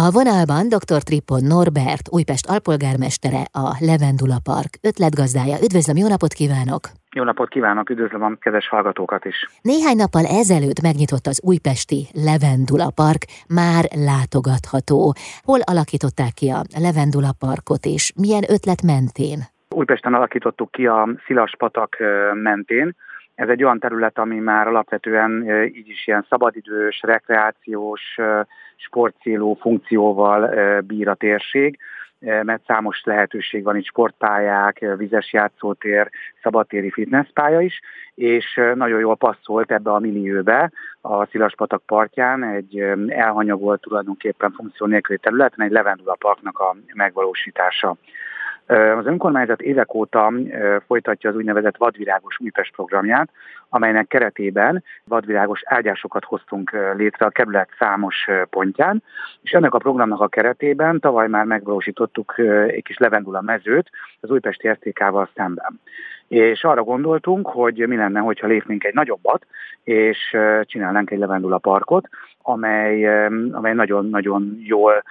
A vonalban dr. Trippon Norbert, Újpest alpolgármestere, a Levendula Park ötletgazdája. Üdvözlöm, jó napot kívánok! Jó napot kívánok, üdvözlöm a kedves hallgatókat is! Néhány nappal ezelőtt megnyitott az újpesti Levendula Park, már látogatható. Hol alakították ki a Levendula Parkot, és milyen ötlet mentén? Újpesten alakítottuk ki a Szilas patak mentén, ez egy olyan terület, ami már alapvetően így is ilyen szabadidős, rekreációs, sportcélú funkcióval bír a térség, mert számos lehetőség van itt sportpályák, vizes játszótér, szabadtéri fitnesspálya is, és nagyon jól passzolt ebbe a millióbe a Szilaspatak partján egy elhanyagolt tulajdonképpen funkció nélküli területen egy Levendula Parknak a megvalósítása. Az önkormányzat évek óta folytatja az úgynevezett vadvirágos Újpest programját, amelynek keretében vadvirágos ágyásokat hoztunk létre a kerület számos pontján, és ennek a programnak a keretében tavaly már megvalósítottuk egy kis levendula mezőt az újpesti STK-val szemben. És arra gondoltunk, hogy mi lenne, hogyha lépnénk egy nagyobbat, és csinálnánk egy levendula parkot, amely, amely nagyon-nagyon jól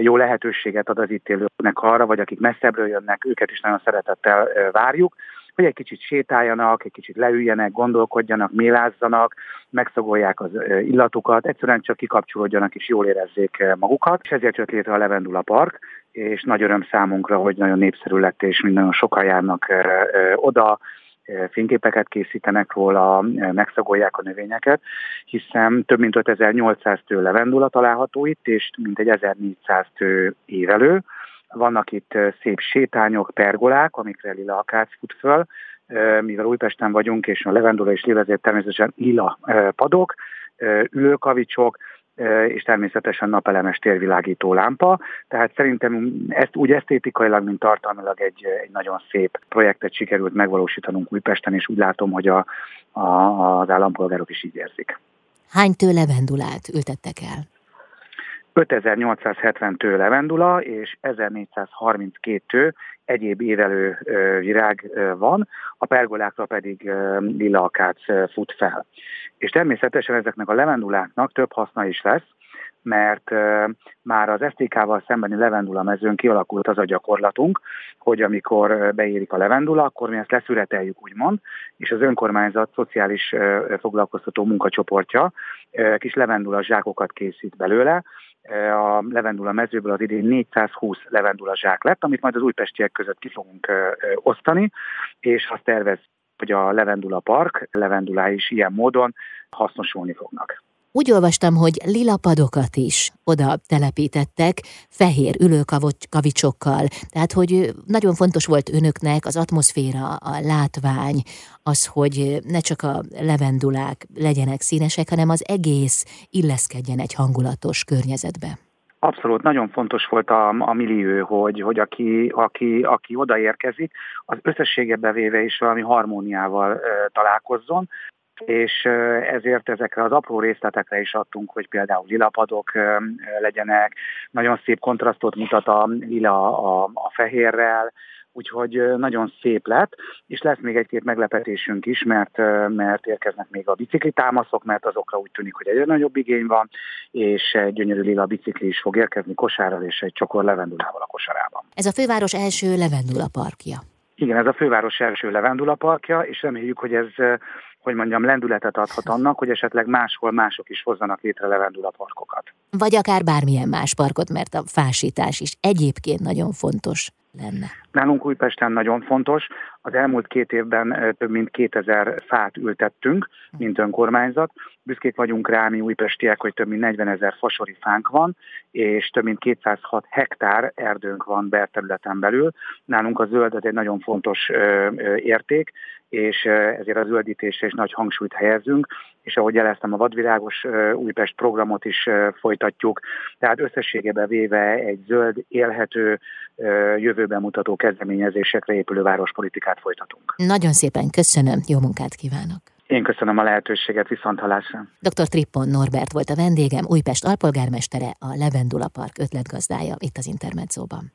jó lehetőséget ad az itt élőknek arra, vagy akik messzebbről jönnek, őket is nagyon szeretettel várjuk, hogy egy kicsit sétáljanak, egy kicsit leüljenek, gondolkodjanak, mélázzanak, megszagolják az illatukat, egyszerűen csak kikapcsolódjanak és jól érezzék magukat. És ezért jött létre a Levendula Park, és nagy öröm számunkra, hogy nagyon népszerű lett, és minden sokan járnak oda, fényképeket készítenek róla, megszagolják a növényeket, hiszen több mint 5800 tő levendula található itt, és mintegy 1400 tő évelő. Vannak itt szép sétányok, pergolák, amikre lila akác fut föl, mivel Újpesten vagyunk, és a levendula és lévezért természetesen lila padok, ülőkavicsok, és természetesen napelemes térvilágító lámpa. Tehát szerintem ezt úgy esztétikailag, mint tartalmilag egy, egy nagyon szép projektet sikerült megvalósítanunk Újpesten, és úgy látom, hogy a, a, az állampolgárok is így érzik. Hány tő levendulát ültettek el? 5870 tő levendula és 1432 tő egyéb évelő virág van, a pergolákra pedig lila fut fel. És természetesen ezeknek a levenduláknak több haszna is lesz, mert már az STK-val szembeni levendula mezőn kialakult az a gyakorlatunk, hogy amikor beérik a levendula, akkor mi ezt leszüreteljük, úgymond, és az önkormányzat szociális foglalkoztató munkacsoportja kis levendula zsákokat készít belőle, a levendula mezőből az idén 420 levendula zsák lett, amit majd az újpestiek között ki fogunk osztani, és azt tervez, hogy a levendula park levendulái is ilyen módon hasznosulni fognak. Úgy olvastam, hogy lila padokat is oda telepítettek fehér ülőkavicsokkal. Tehát, hogy nagyon fontos volt önöknek az atmoszféra, a látvány, az, hogy ne csak a levendulák legyenek színesek, hanem az egész illeszkedjen egy hangulatos környezetbe. Abszolút, nagyon fontos volt a, a millió, hogy, hogy aki, aki, aki odaérkezik, az összességebe véve is valami harmóniával e, találkozzon és ezért ezekre az apró részletekre is adtunk, hogy például lilapadok legyenek, nagyon szép kontrasztot mutat a lila a, a fehérrel, úgyhogy nagyon szép lett, és lesz még egy-két meglepetésünk is, mert, mert érkeznek még a biciklitámaszok, mert azokra úgy tűnik, hogy egyre nagyobb igény van, és egy gyönyörű lila bicikli is fog érkezni kosárral, és egy csokor levendulával a kosarában. Ez a főváros első levendula parkja. Igen, ez a főváros első levendula parkja, és reméljük, hogy ez hogy mondjam, lendületet adhat annak, hogy esetleg máshol mások is hozzanak létre levendula parkokat. Vagy akár bármilyen más parkot, mert a fásítás is egyébként nagyon fontos lenne. Nálunk Újpesten nagyon fontos. Az elmúlt két évben több mint 2000 fát ültettünk, mint önkormányzat. Büszkék vagyunk rá, mi újpestiek, hogy több mint 40 ezer fasori fánk van, és több mint 206 hektár erdőnk van belterületen belül. Nálunk a zöld az egy nagyon fontos érték, és ezért a zöldítésre is nagy hangsúlyt helyezünk, és ahogy jeleztem, a Vadvirágos Újpest programot is folytatjuk, tehát összességében véve egy zöld, élhető, jövőben mutató kezdeményezésekre épülő várospolitikát folytatunk. Nagyon szépen köszönöm, jó munkát kívánok! Én köszönöm a lehetőséget, viszont halásra. Dr. Trippon Norbert volt a vendégem, Újpest alpolgármestere, a Levendula Park ötletgazdája itt az Intermedzóban.